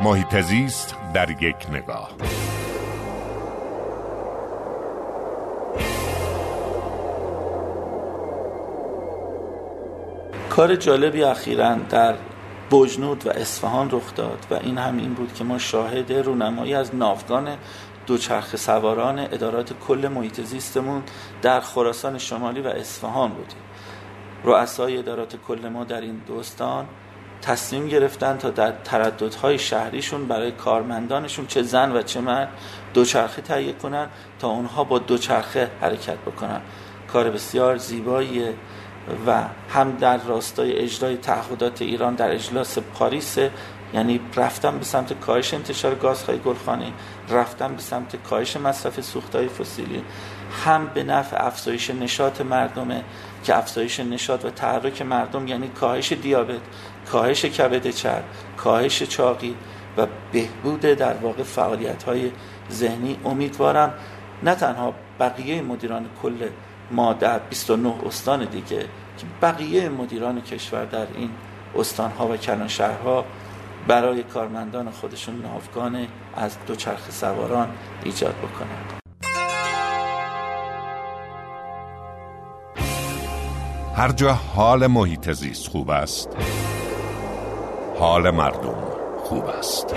محیط زیست در یک نگاه. کار جالبی اخیرا در بجنود و اصفهان رخ داد و این هم این بود که ما شاهد رونمایی از ناوگان دوچرخ سواران ادارات کل محیط زیستمون در خراسان شمالی و اصفهان بودیم. رؤسای ادارات کل ما در این دوستان تصمیم گرفتن تا در ترددهای شهریشون برای کارمندانشون چه زن و چه مرد دوچرخه تهیه کنن تا اونها با دوچرخه حرکت بکنن. کار بسیار زیباییه. و هم در راستای اجرای تعهدات ایران در اجلاس پاریس یعنی رفتن به سمت کاهش انتشار گازهای گلخانه رفتن به سمت کاهش مصرف سوختهای فسیلی هم به نفع افزایش نشاط مردمه که افزایش نشاط و تحرک مردم یعنی کاهش دیابت کاهش کبد چرب کاهش چاقی و بهبود در واقع فعالیت های ذهنی. امیدوارم نه تنها بقیه مدیران کل ما در 29 استان دیگه که بقیه مدیران کشور در این استانها و شهرها برای کارمندان خودشون ناوگان از دوچرخ سواران ایجاد بکنند. هر جا حال محیط زیست خوب است حال مردم خوب است.